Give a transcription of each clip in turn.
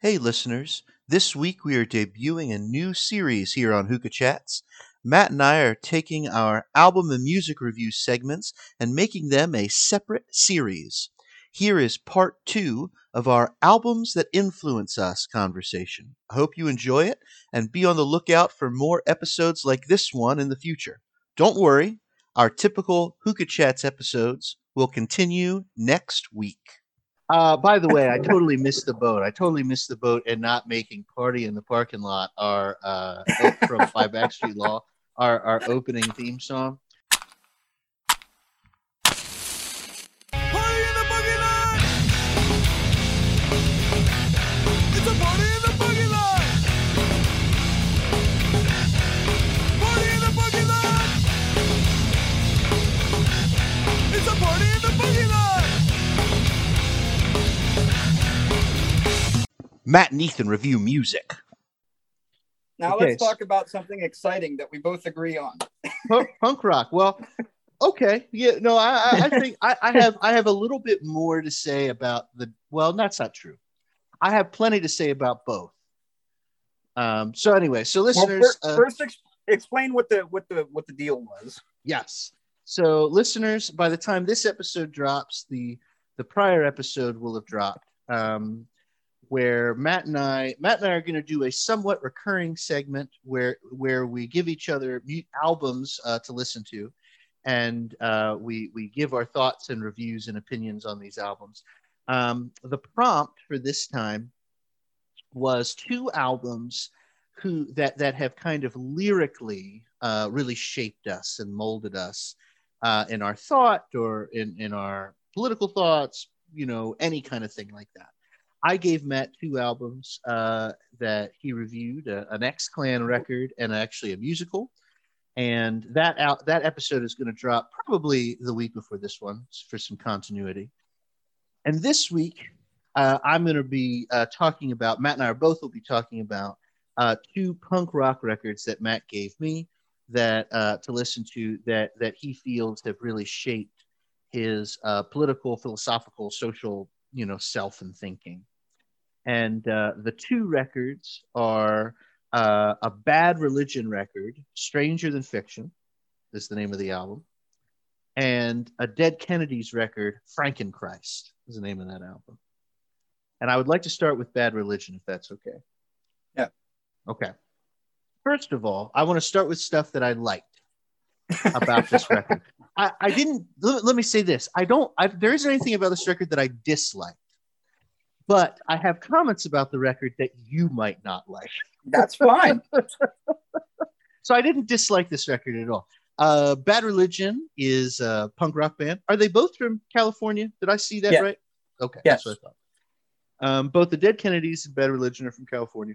Hey, listeners. This week we are debuting a new series here on Hookah Chats. Matt and I are taking our album and music review segments and making them a separate series. Here is part two of our Albums That Influence Us conversation. I hope you enjoy it and be on the lookout for more episodes like this one in the future. Don't worry, our typical Hookah Chats episodes will continue next week. Uh, by the way, I totally missed the boat. I totally missed the boat and not making "Party in the Parking Lot" our uh, from by Backstreet Law, our our opening theme song. Matt and Ethan review music. Now Okay, let's talk about something exciting that we both agree on. punk, punk rock. Well, okay, yeah, no, I, I, I think I, I have I have a little bit more to say about the. Well, that's not true. I have plenty to say about both. Um. So anyway, so Well, listeners, uh, first, ex- explain what the what the what the deal was. yes. So listeners, by the time this episode drops, the the prior episode will have dropped. Um, where Matt and I, Matt and I are going to do a somewhat recurring segment where where we give each other albums uh, to listen to, and uh, we we give our thoughts and reviews and opinions on these albums. Um, the prompt for this time was two albums who that that have kind of lyrically uh, really shaped us and molded us uh, in our thought or in in our political thoughts, you know, any kind of thing like that. I gave Matt two albums uh, that he reviewed, uh, an X Clan record and actually a musical. And that out that episode is going to drop probably the week before this one for some continuity. And this week, uh, I'm going to be uh, talking about Matt and I are both will be talking about uh, two punk rock records that Matt gave me that uh, to listen to that that he feels have really shaped his political, philosophical, social, you know, self and thinking. And uh, the two records are uh, a Bad Religion record, Stranger Than Fiction, is the name of the album, and a Dead Kennedys record, Frankenchrist, is the name of that album. And I would like to start with Bad Religion, if that's okay. Yeah. Okay. First of all, I want to start with stuff that I liked about this record. I, I didn't. Let, let me say this: I don't. I, there isn't anything about this record that I dislike, but I have comments about the record that you might not like. That's fine. So I didn't dislike this record at all. Uh, Bad Religion is a punk rock band. Are they both from California? Did I see that Yeah. right? Okay, Yes. that's what I thought. Um, both the Dead Kennedys and Bad Religion are from California.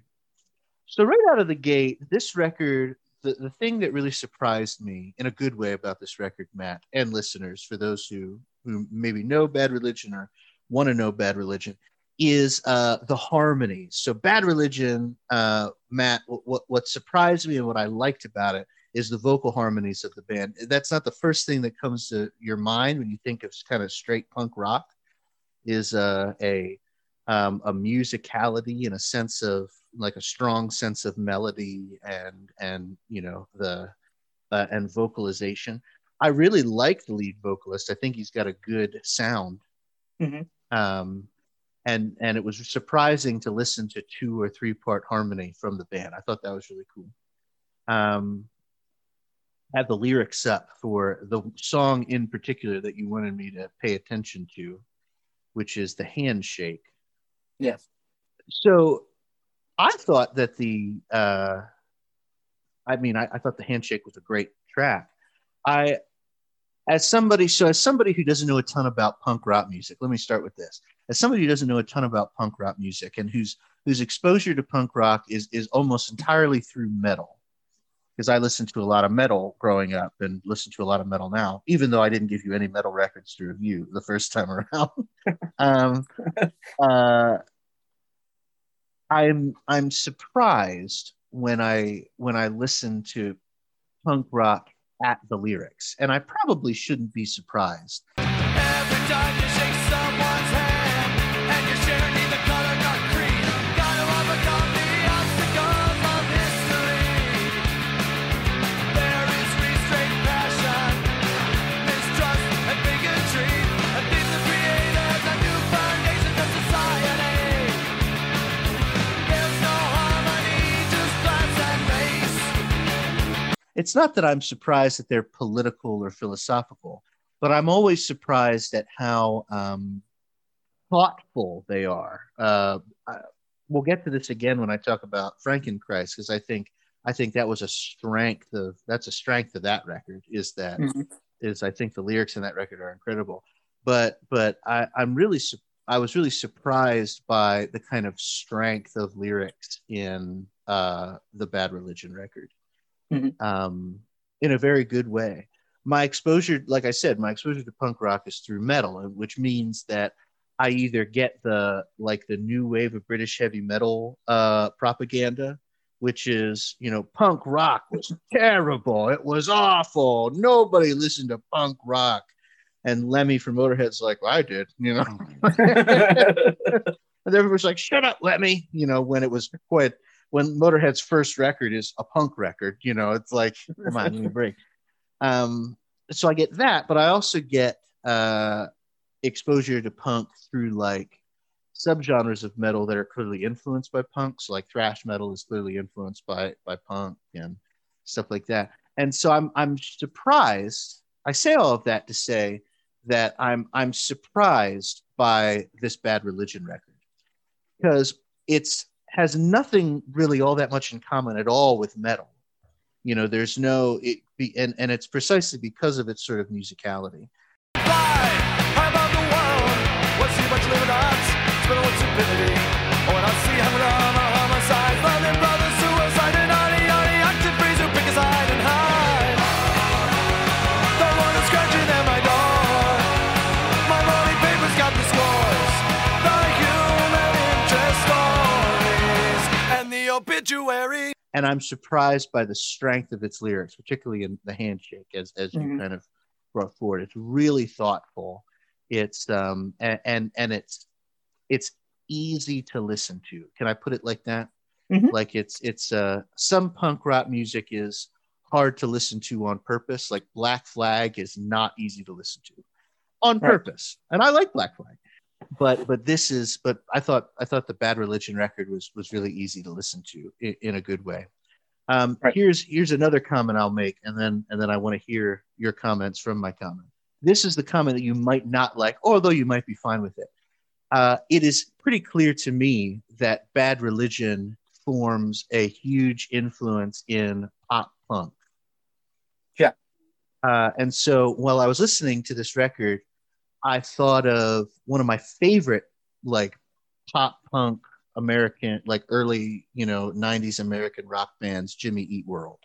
So right out of the gate, this record, the, the thing that really surprised me in a good way about this record, Matt, and listeners, for those who who maybe know Bad Religion or want to know Bad Religion, is uh, the harmonies. So Bad Religion, uh, Matt, what what surprised me and what I liked about it is the vocal harmonies of the band. That's not the first thing that comes to your mind when you think of kind of straight punk rock. Is uh, a um, a musicality and a sense of like a strong sense of melody and and you know the uh, and vocalization. I really like the lead vocalist. I think he's got a good sound. Mhm. Um, and and it was surprising to listen to two or three part harmony from the band. I thought that was really cool. Um, I have the lyrics up for the song in particular that you wanted me to pay attention to, which is the handshake. yes. So I thought that the, uh, I mean, I, I thought the handshake was a great track. I, as somebody, so as somebody who doesn't know a ton about punk rock music, let me start with this. As somebody who doesn't know a ton about punk rock music and whose whose exposure to punk rock is is almost entirely through metal, because I listened to a lot of metal growing up and listen to a lot of metal now, even though I didn't give you any metal records to review the first time around. um, uh, I'm I'm surprised when I when I listen to punk rock at the lyrics, and I probably shouldn't be surprised. It's not that I'm surprised that they're political or philosophical, but I'm always surprised at how um, thoughtful they are. Uh, I, we'll get to this again when I talk about Frankenchrist because I think I think that was a strength of that's a strength of that record is that is Mhm. I think the lyrics in that record are incredible. But but I, I'm really su- I was really surprised by the kind of strength of lyrics in uh, the Bad Religion record, Mhm. um, in a very good way. My exposure, like I said, my exposure to punk rock is through metal, which means that I either get the like the new wave of British heavy metal uh, propaganda, which is you know punk rock was terrible, it was awful, nobody listened to punk rock, and Lemmy from Motorhead's like, well, I did, you know, and everybody's like, shut up, Lemmy, you know, when it was quite when Motorhead's first record is a punk record, you know, it's like, come on, me a break. Um, so I get that, but I also get uh, exposure to punk through like subgenres of metal that are clearly influenced by punk. So like thrash metal is clearly influenced by by punk and stuff like that. And so I'm I'm surprised. I say all of that to say that I'm I'm surprised by this Bad Religion record because it's has nothing really all that much in common at all with metal. You know, there's no it be and and it's precisely because of its sort of musicality. Obituary. and I'm surprised by the strength of its lyrics, particularly in the handshake, as as you Mhm. kind of brought forward. It's really thoughtful. It's um and, and and it's it's easy to listen to. Can I put it like that? Mhm. Like it's it's uh some punk rock music is hard to listen to on purpose. Like Black Flag is not easy to listen to on Right. purpose, and I like Black Flag. But but this is but I thought I thought the Bad Religion record was was really easy to listen to in, in a good way. Um, Right. Here's here's another comment I'll make, and then and then I want to hear your comments from my comment. This is the comment that you might not like, although you might be fine with it. Uh, it is pretty clear to me that Bad Religion forms a huge influence in pop punk. Yeah. Uh, and so while I was listening to this record, I thought of one of my favorite like pop punk American, like early, you know, 90s American rock bands, Jimmy Eat World.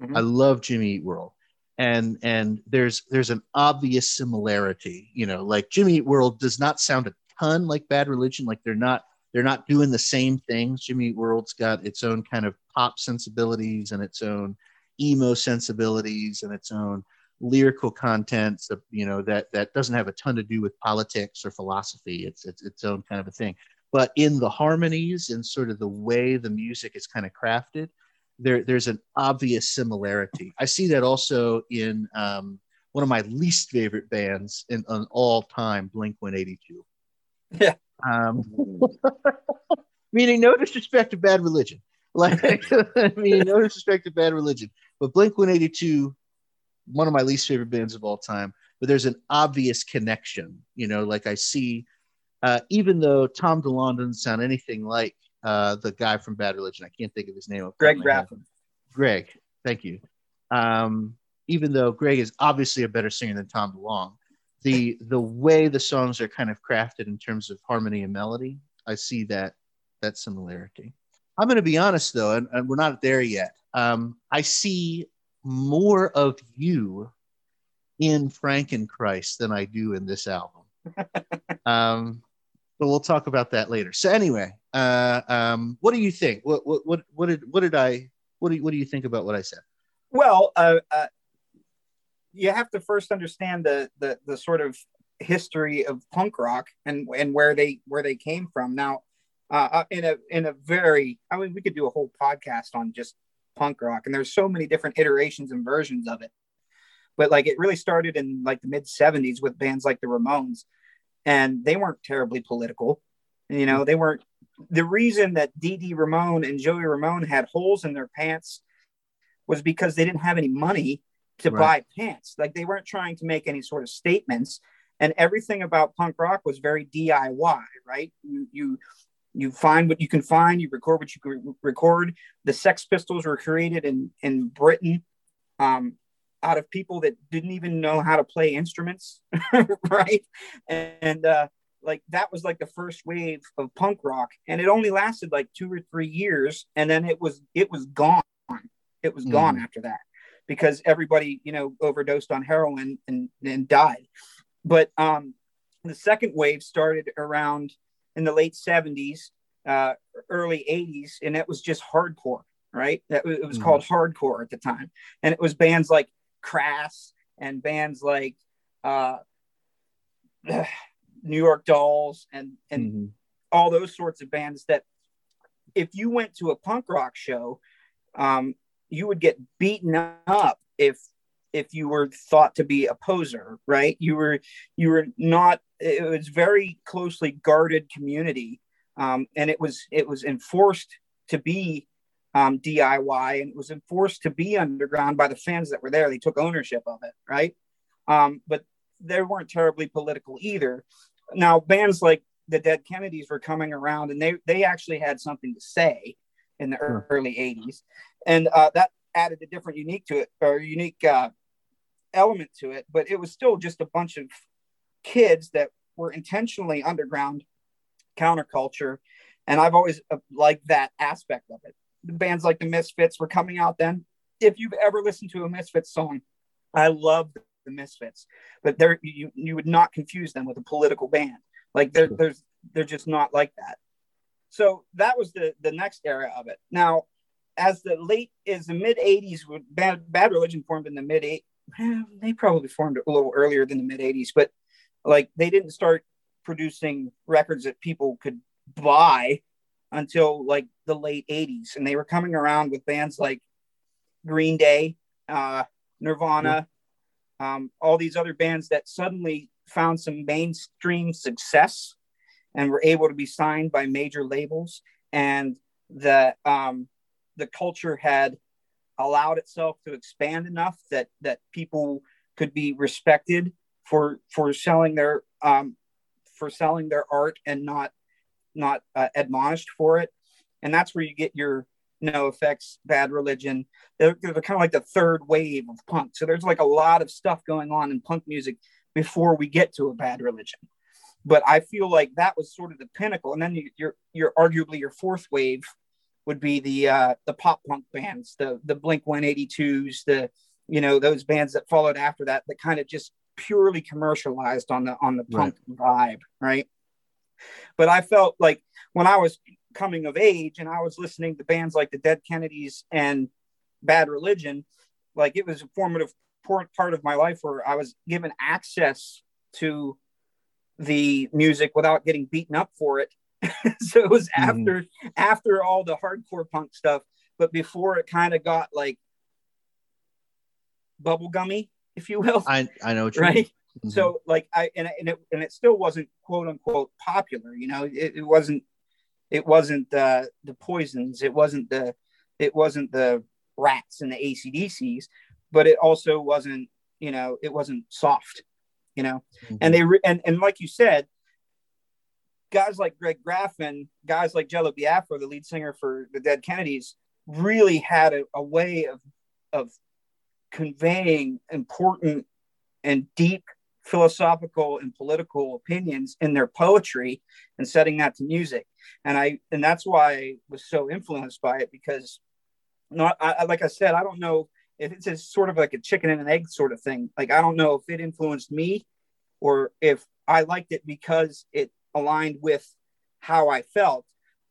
Mhm. I love Jimmy Eat World. And and there's there's an obvious similarity, you know, like Jimmy Eat World does not sound a ton like Bad Religion, like they're not they're not doing the same things. Jimmy Eat World's got its own kind of pop sensibilities and its own emo sensibilities and its own lyrical content so, you know that that doesn't have a ton to do with politics or philosophy. It's it's its own kind of a thing. But in the harmonies and sort of the way the music is kind of crafted there there's an obvious similarity. I see that also in um, one of my least favorite bands in on all time blink 182 Yeah. um, meaning no disrespect to bad religion. Like meaning no disrespect to bad religion. But blink 182 one of my least favorite bands of all time but there's an obvious connection you know like i see uh, even though tom delonge doesn't sound anything like uh, the guy from bad religion i can't think of his name off the top Greg. Graffin. greg thank you um, even though greg is obviously a better singer than tom delonge the the way the songs are kind of crafted in terms of harmony and melody i see that that similarity i'm going to be honest though and, and we're not there yet um, i see more of you in Frankenchrist than I do in this album. um, but we'll talk about that later. So anyway, uh, um, what do you think? What, what what what did what did I what do you, what do you think about what I said? Well, uh, uh, you have to first understand the, the the sort of history of punk rock and and where they where they came from. Now, uh, uh, in a in a very, I mean, we could do a whole podcast on just punk rock, and there's so many different iterations and versions of it. But like, it really started in like the mid '70s with bands like the Ramones, and they weren't terribly political. You know, mm. they weren't. The reason that Dee Ramone and Joey Ramone had holes in their pants was because they didn't have any money to Right. buy pants. Like they weren't trying to make any sort of statements. And everything about punk rock was very DIY, right? You you you find what you can find, you record what you can record. The Sex Pistols were created in in Britain um, out of people that didn't even know how to play instruments, right? And uh, like that was like the first wave of punk rock, and it only lasted like two or three years, and then it was it was gone. It was gone after that because everybody you know overdosed on heroin and and died. But um, the second wave started around in the late 70s, uh, early 80s, and that was just hardcore, right? That it was Mhm. called hardcore at the time, and it was bands like Crass and bands like uh, New York Dolls and and Mhm. all those sorts of bands that if you went to a punk rock show, um, you would get beaten up if if you were thought to be a poser, right? You were you were not. It was very closely guarded community, um, and it was it was enforced to be um, DIY, and it was enforced to be underground by the fans that were there. They took ownership of it, right? Um, but they weren't terribly political either. Now, bands like the Dead Kennedys were coming around, and they they actually had something to say in the early '80s, and uh, that added a different unique to it or unique uh, element to it. But it was still just a bunch of kids that were intentionally underground counterculture, and I've always uh, liked that aspect of it. The bands like the Misfits were coming out then. If you've ever listened to a Misfits song, I love the Misfits, but they're you you would not confuse them with a political band. Like they're there's they're just not like that. So that was the the next era of it. Now, as the late is the mid '80s, when Bad Bad Religion formed in the mid eight. They probably formed a little earlier than the mid '80s, but like they didn't start producing records that people could buy until like the late 80s and they were coming around with bands like green day uh, nirvana um, all these other bands that suddenly found some mainstream success and were able to be signed by major labels and the um, the culture had allowed itself to expand enough that that people could be respected for for selling their um, for selling their art and not not uh, admonished for it. And that's where you get your NOFX bad religion. They're, they're kind of like the third wave of punk. So there's like a lot of stuff going on in punk music before we get to a bad religion. But i feel like that was sort of the pinnacle. And then you, you're you're arguably your fourth wave would be the uh the pop punk bands the the blink 182s the you know those bands that followed after that that kind of just purely commercialized on the on the punk vibe right? But i felt like when i was coming of age and i was listening to bands like the dead kennedys and bad religion like it was a formative part of my life where i was given access to the music without getting beaten up for it so it was Mhm. after after all the hardcore punk stuff but before it kind of got like bubblegummy if you will I I know what you right mean. Mhm. so like i and, and it and it still wasn't quote unquote popular you know it, it wasn't it wasn't uh the poisons it wasn't the it wasn't the rats and the acdcs but it also wasn't you know it wasn't soft you know Mhm. and they re- and, and like you said guys like greg graffin guys like jello biafra the lead singer for the dead kennedys really had a, a way of of conveying important and deep philosophical and political opinions in their poetry and setting that to music. And i and that's why i was so influenced by it because not I, like i said i don't know if it's a sort of like a chicken and an egg sort of thing. Like i don't know if it influenced me or if i liked it because it aligned with how i felt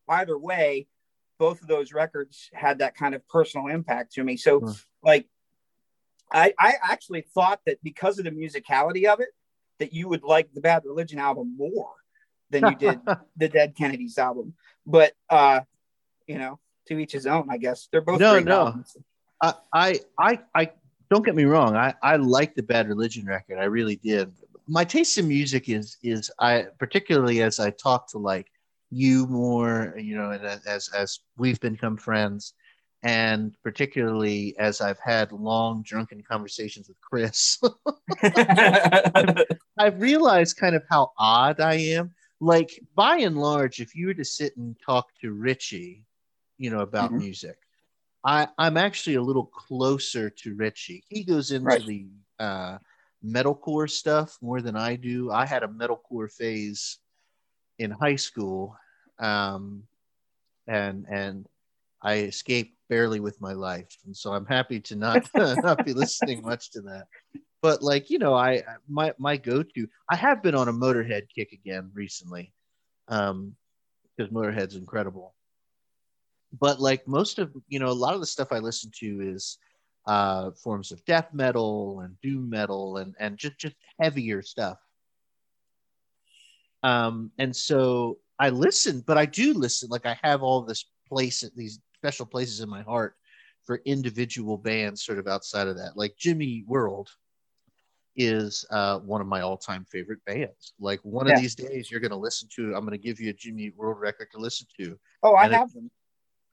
either way both of those records had that kind of personal impact to me so Sure. like I, I actually thought that because of the musicality of it, that you would like the Bad Religion album more than you did the Dead Kennedys album. But uh, you know, to each his own, I guess. They're both No, great no. albums. I, I, I, I don't get me wrong. I, I like the Bad Religion record. I really did. My taste in music is, is I particularly as I talk to like you more, you know, and as, as we've become friends, and particularly as I've had long drunken conversations with Chris, I've realized kind of how odd I am. Like by and large, if you were to sit and talk to Richie, you know, about Mhm. music, I, I'm actually a little closer to Richie. He goes into Right. the uh, metalcore stuff more than I do. I had a metalcore phase in high school, um, and and I escaped barely with my life, and so I'm happy to not not be listening much to that. But like you know, I my my go to. I have been on a Motorhead kick again recently, um, because Motorhead's incredible. But like most of you know, a lot of the stuff I listen to is uh, forms of death metal and doom metal and and just just heavier stuff. Um, and so I listen, but I do listen. Like I have all this place, these special places in my heart for individual bands, sort of outside of that. Like Jimmy World is uh, one of my all-time favorite bands. Like one Yeah. of these days, you're going to listen to. I'm going to give you a Jimmy World record to listen to. oh, I And it- have them.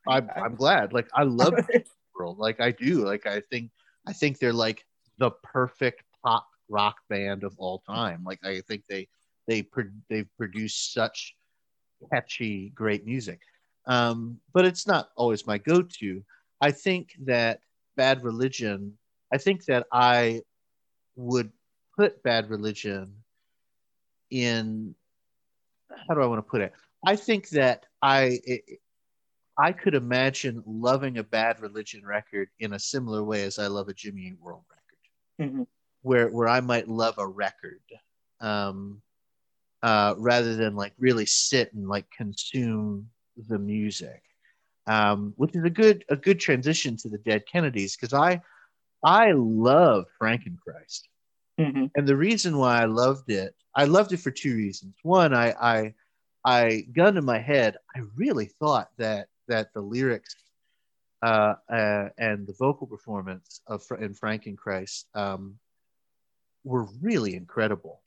I'm, I'm glad. Like I love World. Like I do. Like I think I think they're like the perfect pop rock band of all time. Like I think they they pro- they've produced such catchy, great music. Um, but it's not always my go-to. I think that Bad Religion. I think that I would put Bad Religion in. How do I want to put it? I think that I. It, I could imagine loving a Bad Religion record in a similar way as I love a Jimmy Eat World record, Mhm. where where I might love a record, um, uh, rather than like really sit and like consume the music, um, which is a good a good transition to the Dead Kennedys because I I love Frankenchrist. Mhm. And the reason why I loved it, I loved it for two reasons. One, I I I gun to my head, I really thought that that the lyrics uh, uh, and the vocal performance of in Frankenchrist um, were really incredible.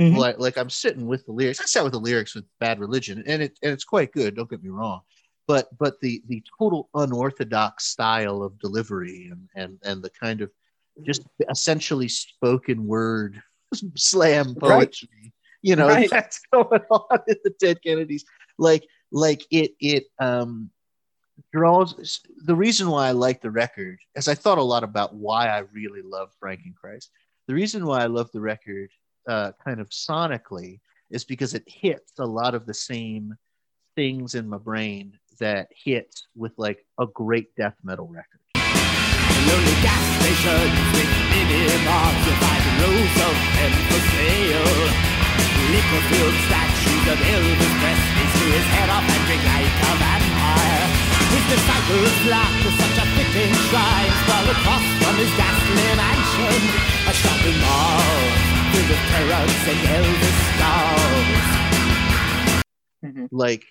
Mhm. Like like I'm sitting with the lyrics. I sat with the lyrics with Bad Religion, and it and it's quite good. Don't get me wrong, but but the the total unorthodox style of delivery and and and the kind of just essentially spoken word slam Right. poetry, you know, Right. that's going on in the Dead Kennedys. Like like it it um draws the reason why I like the record, as I thought a lot about why I really love Frankenchrist. The reason why I love the record uh, kind of sonically is because it hits a lot of the same things in my brain that hit with like a great death metal record. Lonely gas stations with mini bars rows of them for sale Liquor filled statues of Elvis Presley his head off and drink like a vampire. His disciples such a fitting shrine across from his ghastly mansion A shopping mall filled with parrots and Elvis dolls Mhm. like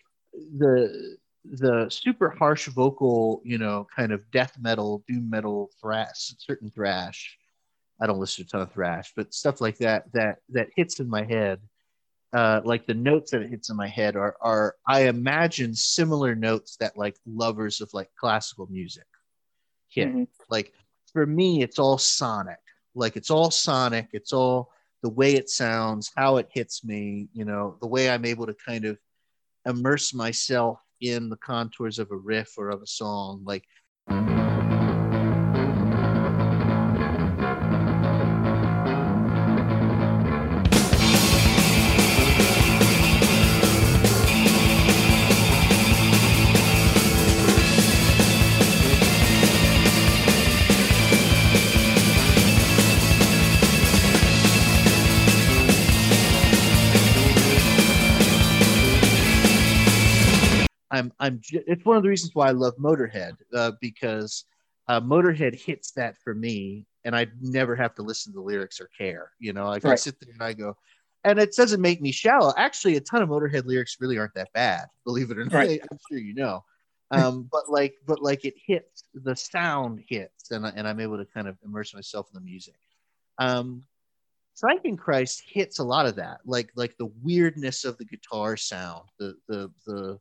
the the super harsh vocal, you know, kind of death metal, doom metal, thrash, certain thrash. I don't listen to a ton of thrash, but stuff like that that that hits in my head. Uh, like the notes that it hits in my head are are I imagine similar notes that like lovers of like classical music hit. Mhm. Like for me, it's all sonic. Like it's all sonic. It's all the way it sounds, how it hits me. You know, the way I'm able to kind of immerse myself in the contours of a riff or of a song like I'm I'm it's one of the reasons why I love Motorhead uh, because uh, Motorhead hits that for me, and I never have to listen to the lyrics or care. You know, like I Right. sit there and I go, and it doesn't make me shallow. Actually, a ton of Motorhead lyrics really aren't that bad, believe it or not. Right. I'm sure you know. Um, but like, but like, it hits the sound hits, and I- and I'm able to kind of immerse myself in the music. Um, Frankenchrist hits a lot of that, like like the weirdness of the guitar sound, the the the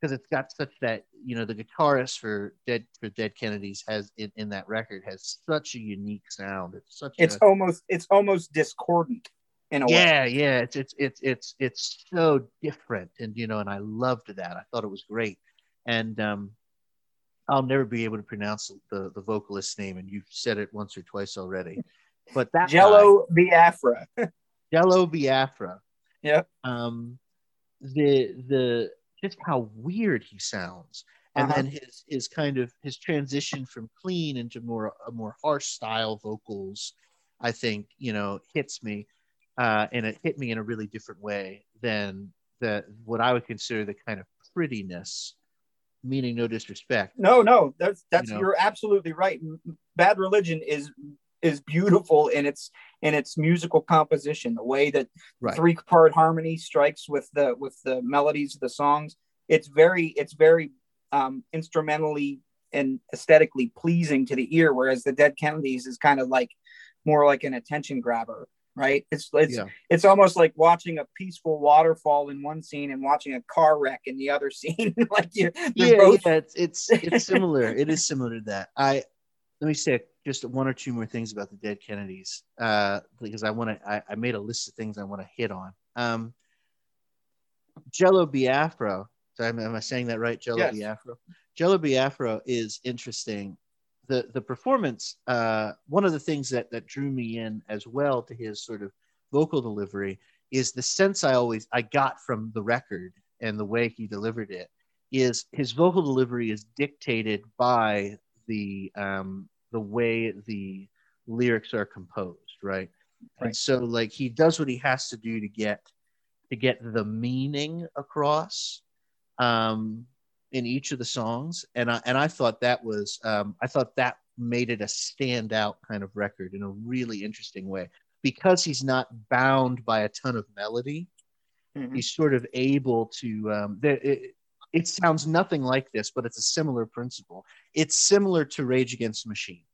because it's got such that you know the guitarist for Dead for Dead Kennedys has in, in that record has such a unique sound. It's such It's a, almost it's almost discordant in a way. yeah yeah it's it's it's it's it's so different and you know and i loved that i thought it was great and um i'll never be able to pronounce the the vocalist's name and you've said it once or twice already but that Jello Biafra. guy, jello biafra Yep. um the the just how weird he sounds and Uh-huh. then his his kind of his transition from clean into more a more harsh style vocals i think you know hits me uh and it hit me in a really different way than the what i would consider the kind of prettiness meaning no disrespect No, no, that's that's You know. you're absolutely right. Bad Religion is is beautiful in its in its musical composition. The way that Right. three part harmony strikes with the with the melodies of the songs. It's very it's very um, instrumentally and aesthetically pleasing to the ear. Whereas the Dead Kennedys is kind of like more like an attention grabber, right? It's it's yeah it's almost like watching a peaceful waterfall in one scene and watching a car wreck in the other scene. like you, yeah, both yeah it's it's it's similar it is similar to that i let me say just one or two more things about the dead kennedys uh because i want to I, I made a list of things i want to hit on. Um jello biafra so am, am i saying that right? Jello Yes. biafra? Jello biafra is interesting. The the performance uh one of the things that that drew me in as well to his sort of vocal delivery is the sense i always i got from the record and the way he delivered it is his vocal delivery is dictated by the um, the way the lyrics are composed, right? Right. And so like he does what he has to do to get to get the meaning across um, in each of the songs, and I and I thought that was um, I thought that made it a standout kind of record in a really interesting way because he's not bound by a ton of melody Mhm. he's sort of able to um, there, it, it sounds nothing like this but it's a similar principle it's similar to rage against the machine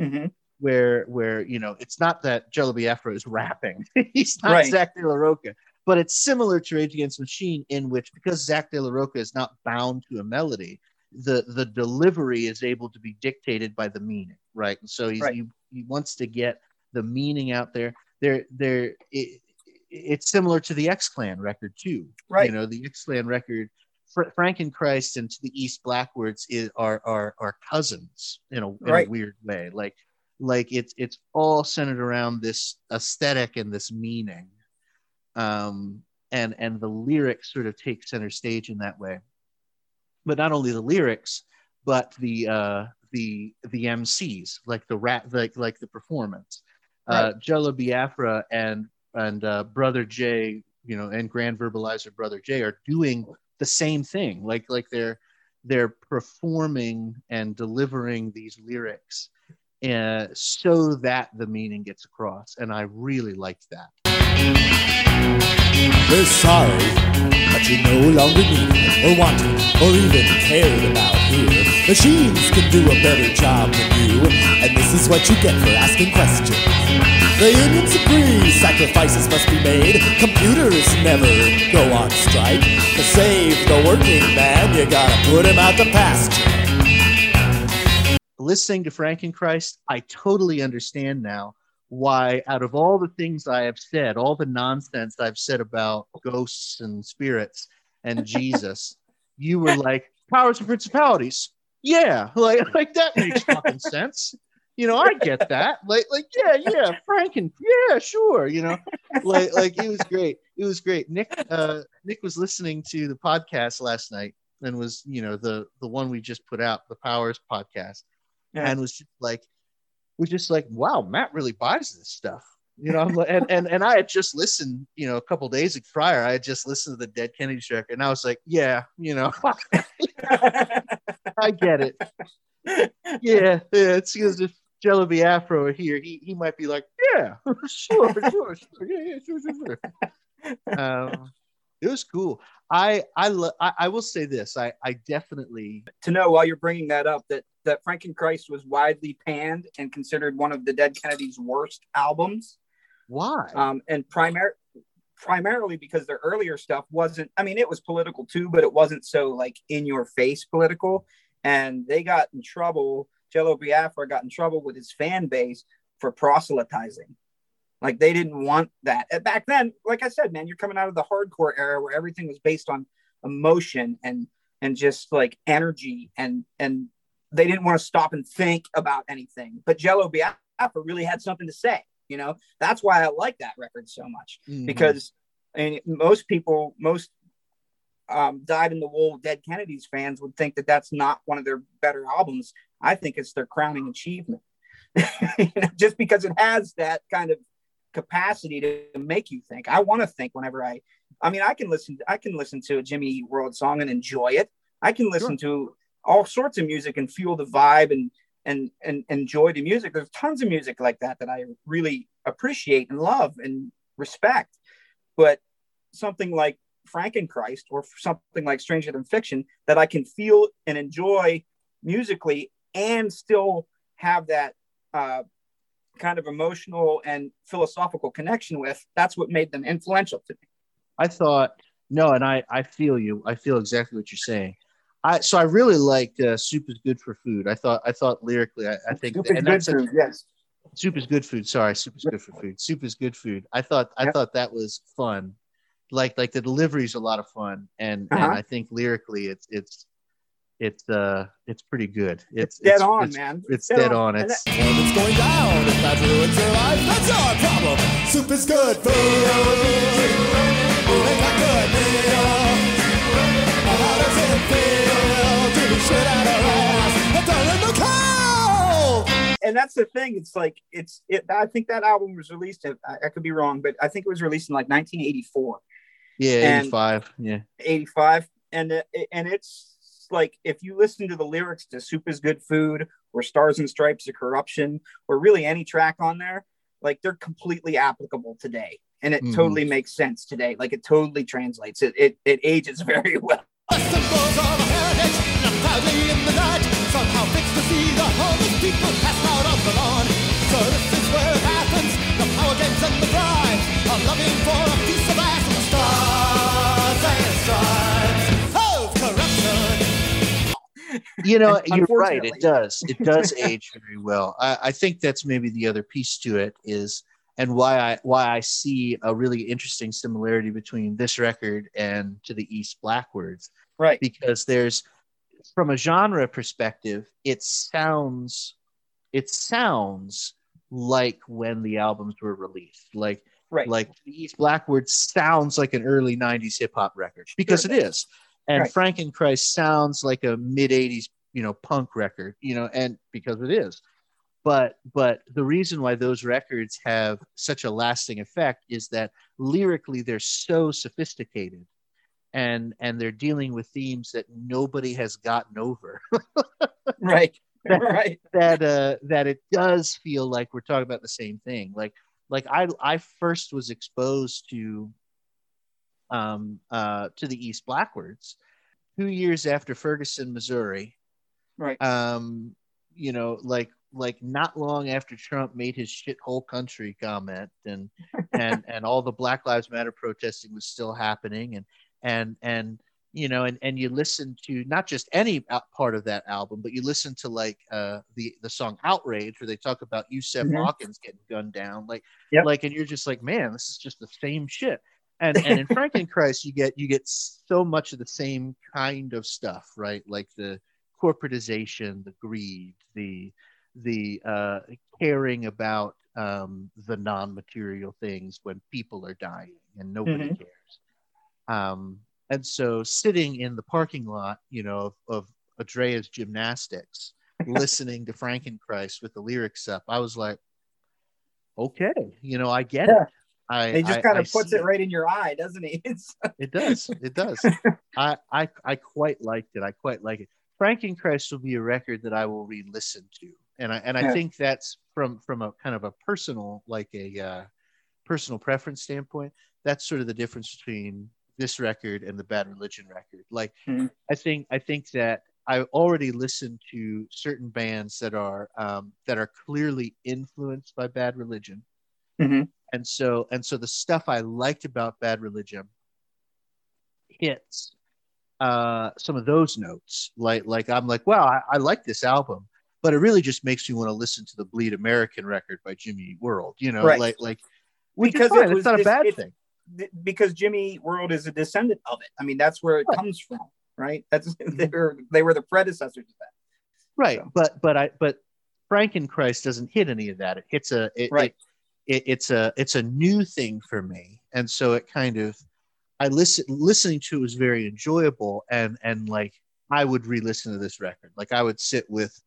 Mhm. where where you know it's not that jello biafra is rapping he's not Right. Zack de la Rocha but it's similar to rage against the machine in which because Zack de la Rocha is not bound to a melody the the delivery is able to be dictated by the meaning right and so he's, Right. he, he wants to get the meaning out there there there it, it's similar to the X Clan record too. Right. You know, the X Clan record, Fr- Frankenchrist and To the East Blackwards is, are are are cousins in a, in Right. a weird way. Like like it's it's all centered around this aesthetic and this meaning, um, and and the lyrics sort of take center stage in that way. But not only the lyrics, but the uh, the the MCs, like the rap, like like the performance. Uh, Jello Biafra and and uh, Brother J, you know, and Grand Verbalizer Brother J are doing the same thing. Like like they're they're performing and delivering these lyrics uh, so that the meaning gets across, and I really liked that. We're sorry, you no longer or or even about here. Machines can do a better job than you, and this is what you get for asking questions. The unions agree sacrifices must be made. Computers never go on strike. To save the working man, you gotta put him out the pasture. listening to Frankenchrist, I totally understand now why, out of all the things I have said, all the nonsense I've said about ghosts and spirits and Jesus, you were like powers and principalities. Yeah, like like that makes fucking sense. You know, I get that. Like, like, yeah, yeah, Franken, yeah, sure. You know, like, like it was great. It was great. Nick, uh, Nick was listening to the podcast last night and was, you know, the the one we just put out, the Powers podcast Yeah. and was just like was just like wow matt really buys this stuff you know I'm like, and, and and i had just listened you know a couple days prior i had just listened to the dead kennedy record and i was like yeah you know i get it yeah yeah it's because jello biafra were here he, he might be like yeah sure sure sure yeah yeah sure sure sure um, it was cool. I I, lo- I I will say this. I I definitely to know while you're bringing that up that that Frankenchrist was widely panned and considered one of the Dead Kennedys' worst albums. why Um, and primar- primarily because their earlier stuff wasn't. I mean, it was political too, but it wasn't so like in your face political. And they got in trouble. Jello Biafra got in trouble with his fan base for proselytizing. Like they didn't want that. And back then, like I said, man, you're coming out of the hardcore era where everything was based on emotion and and just like energy and and they didn't want to stop and think about anything. But Jello Biafra really had something to say. You know, that's why I like that record so much Mhm. because and most people, most um, dyed in the wool dead Kennedys fans would think that that's not one of their better albums. I think it's their crowning achievement, You know, just because it has that kind of capacity to make you think. I want to think whenever I, I mean, I can listen, I can listen to a Jimmy Eat World song and enjoy it. I can listen to all sorts of music and feel the vibe and and and enjoy the music. There's tons of music like that that I really appreciate and love and respect. But something like Frankenchrist or something like Stranger Than Fiction that I can feel and enjoy musically and still have that uh, kind of emotional and philosophical connection with. That's what made them influential to me. I thought no, and I I feel you. I feel exactly what you're saying. I so I really liked uh, "Soup is Good for Food." I thought I thought lyrically, I, I think, and that's a- yes. soup is good food. Sorry, soup is good for food. Soup is good food. I thought I Yep. thought that was fun. Like like the delivery is a lot of fun, and Uh-huh. and I think lyrically it's it's it's uh it's pretty good. It's, It's, dead it's- on, it's, man. It's dead on. And It's it's going down, if that ruins your life, that's your problem. Soup is good ain't that good meal. How does it feel to be shit out of ass and thrown in the cow? and that's the thing. It's like it's. It, I think that album was released. I, I could be wrong, but I think it was released in like 1984, yeah, and- eighty five. Yeah, 85, and and it's like if you listen to the lyrics to "Soup is Good Food" or "Stars and Stripes of Corruption" or really any track on there, like they're completely applicable today, and it Mhm. totally makes sense today. Like it totally translates. It it, it ages very well. The symbols of our heritage, and proudly in the night, somehow fixed to see the homeless people passed out on the lawn. So this is where you know you're right. It does. It does age very well. I, I think that's maybe the other piece to it is, and why I why I see a really interesting similarity between this record and to the East Blackwards Right. because there's from a genre perspective it sounds it sounds like when the albums were released like Right. like the east blackwards sounds like an early 90s hip-hop record because Sure it is and Right. frankenchrist sounds like a mid 80s you know punk record you know and because it is but but the reason why those records have such a lasting effect is that lyrically they're so sophisticated and and they're dealing with themes that nobody has gotten over right. right. that uh that it does feel like we're talking about the same thing like like i i first was exposed to um uh to the east blackwards two years after ferguson missouri Right. um you know like like not long after trump made his shithole country comment and and and all the black lives matter protesting was still happening and and and you know and and you listen to not just any part of that album but you listen to like uh the the song outrage where they talk about yusef Mhm. hawkins getting gunned down like Yep. like and you're just like man this is just the same shit and and in frankenchrist you get you get so much of the same kind of stuff right like the corporatization the greed the the uh caring about um the non-material things when people are dying and nobody Mhm. cares um and so sitting in the parking lot you know of, of Andrea's gymnastics listening to frankenchrist with the lyrics up i was like okay you know i get Yeah. it I, He just I- kind I of puts see it right in your eye, doesn't he? It does. It does. I, I I quite liked it. I quite like it. Frankenchrist will be a record that I will re-listen to, and I and I Yeah. think that's from from a kind of a personal like a uh, personal preference standpoint. that's sort of the difference between this record and the Bad Religion record. Like, Mhm. I think I think that I already listened to certain bands that are um, that are clearly influenced by Bad Religion, Mhm. And so and so the stuff I liked about Bad Religion hits uh, some of those notes. Like like I'm like, wow, I, I like this album, but it really just makes me want to listen to the Bleed American record by Jimmy World. You know, Right. like like Because it was it's not a bad it- thing. Th- because Jimmy World is a descendant of it. I mean, that's where it Right. comes from, right? That's they were they were the predecessors of that. right So. but but i but frankenchrist doesn't hit any of that it hits a it, Right. it, it, it's a it's a new thing for me and so it kind of i listen listening to it was very enjoyable and and like i would re-listen to this record like i would sit with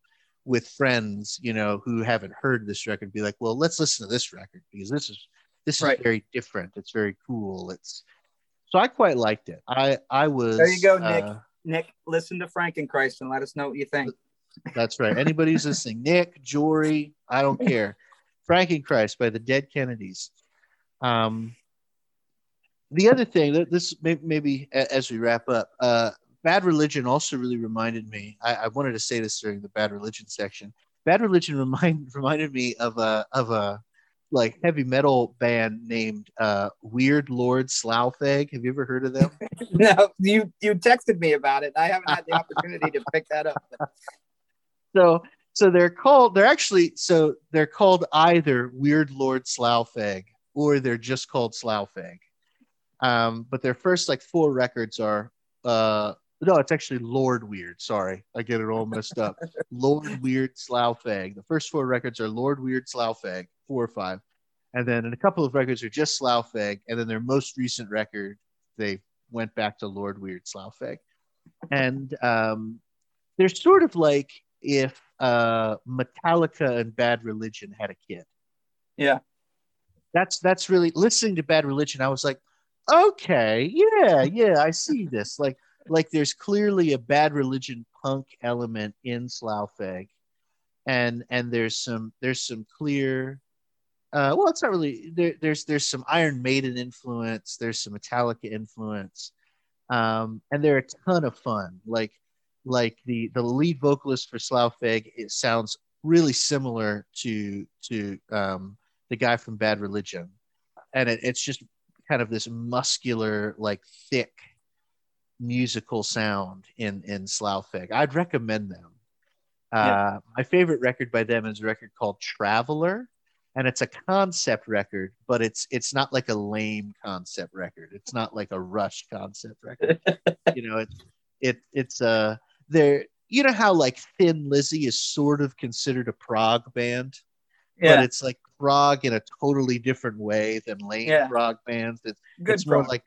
with friends you know who haven't heard this record be like well let's listen to this record because this is this is very different it's very cool it's so i quite liked it i i was There you go, Nick. uh, Nick, listen to Frankenchrist and let us know what you think. That's right. Anybody who's listening, Nick, Jory, I don't care. Frankenchrist by the Dead Kennedys. Um, the other thing that this may, maybe as we wrap up, uh, Bad Religion also really reminded me. I, I wanted to say this during the Bad Religion section. Bad Religion remind reminded me of a of a like heavy metal band named uh, Weird Lord Slough Feg. Have you ever heard of them? no, you you texted me about it. I haven't had the opportunity to pick that up. But so so they're called they're actually so they're called either weird lord slough feg or they're just called slough feg um but their first like four records are uh no it's actually lord weird. Sorry i get it all messed up. Lord weird slough feg the first four records are lord weird slough feg four or five. And then a couple of records are just slough feg and then their most recent record they went back to lord weird slough feg and um they're sort of like if uh, Metallica and Bad Religion had a kid. Yeah. That's that's really listening to Bad Religion. I was like, okay, yeah, yeah, I see this. Like like there's clearly a Bad Religion punk element in Slough Feg, and and there's some there's some clear. Uh, well, it's not really there, there's there's some Iron Maiden influence. There's some Metallica influence, um, and they're a ton of fun. Like like the the lead vocalist for Slough Feg, it sounds really similar to to um, the guy from Bad Religion, and it, it's just kind of this muscular, like thick musical sound in in Slough Feg. I'd recommend them. Uh, my favorite record by them is a record called Traveler, and it's a concept record, but it's it's not like a lame concept record. It's not like a Rush concept record. you know, it it it's uh there. You know how like Thin Lizzy is sort of considered a prog band, yeah, but it's like prog in a totally different way than lame Yeah. prog bands. It's good it's more like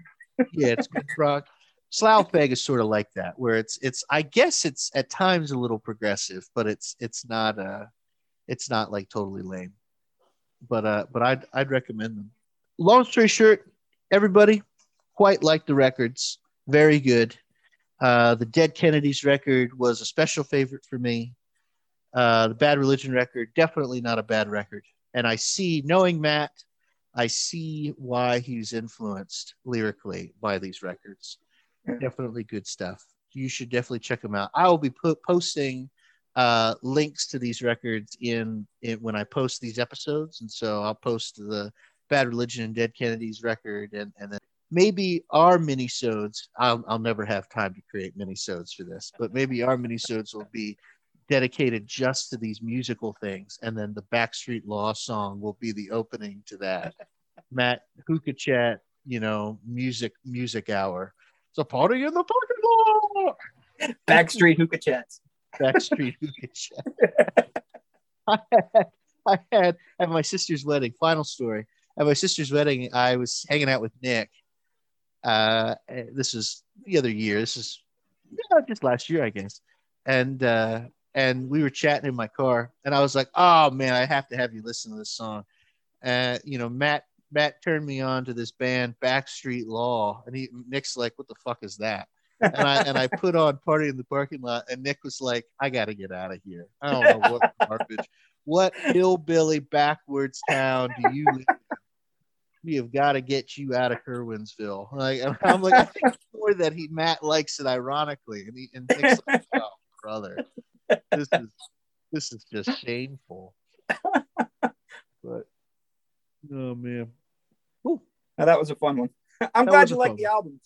yeah, it's good prog. Slough Feg is sort of like that, where it's it's I guess it's at times a little progressive, but it's it's not uh it's not like totally lame. But uh but I'd I'd recommend them. Long story short, everybody quite like the records. Very good. Uh the Dead Kennedys record was a special favorite for me. Uh the Bad Religion record, definitely not a bad record. And I see knowing Matt, I see why he's influenced lyrically by these records. Definitely good stuff. You should definitely check them out. I will be po- posting uh, links to these records in, in when I post these episodes, and so I'll post the Bad Religion and Dead Kennedys record, and and then maybe our minisodes. I'll I'll never have time to create minisodes for this, but maybe our minisodes will be dedicated just to these musical things, and then the Backstreet Law song will be the opening to that. Matt Hookah Chat, you know, music music hour. It's a party in the parking lot. Backstreet Hookah Chats. Backstreet Hookah Chat. I had, I had at my sister's wedding. Final story. At my sister's wedding, I was hanging out with Nick. Uh, this is the other year. This is yeah, just last year, I guess. And uh, and we were chatting in my car, and I was like, "Oh man, I have to have you listen to this song." Uh, you know, Matt Matt turned me on to this band, Backstreet Law, and he Nick's like, "What the fuck is that?" and I and I put on Party in the Parking Lot, and Nick was like, "I got to get out of here. I don't know what garbage, what hillbilly backwards town do you live in?" We have got to get you out of Kerwinsville. Like I'm like, I think more that he Matt likes it ironically, and he and thinks, like, oh brother, this is this is just shameful. But oh man, Now, that was a fun one. I'm That glad you like fun the albums.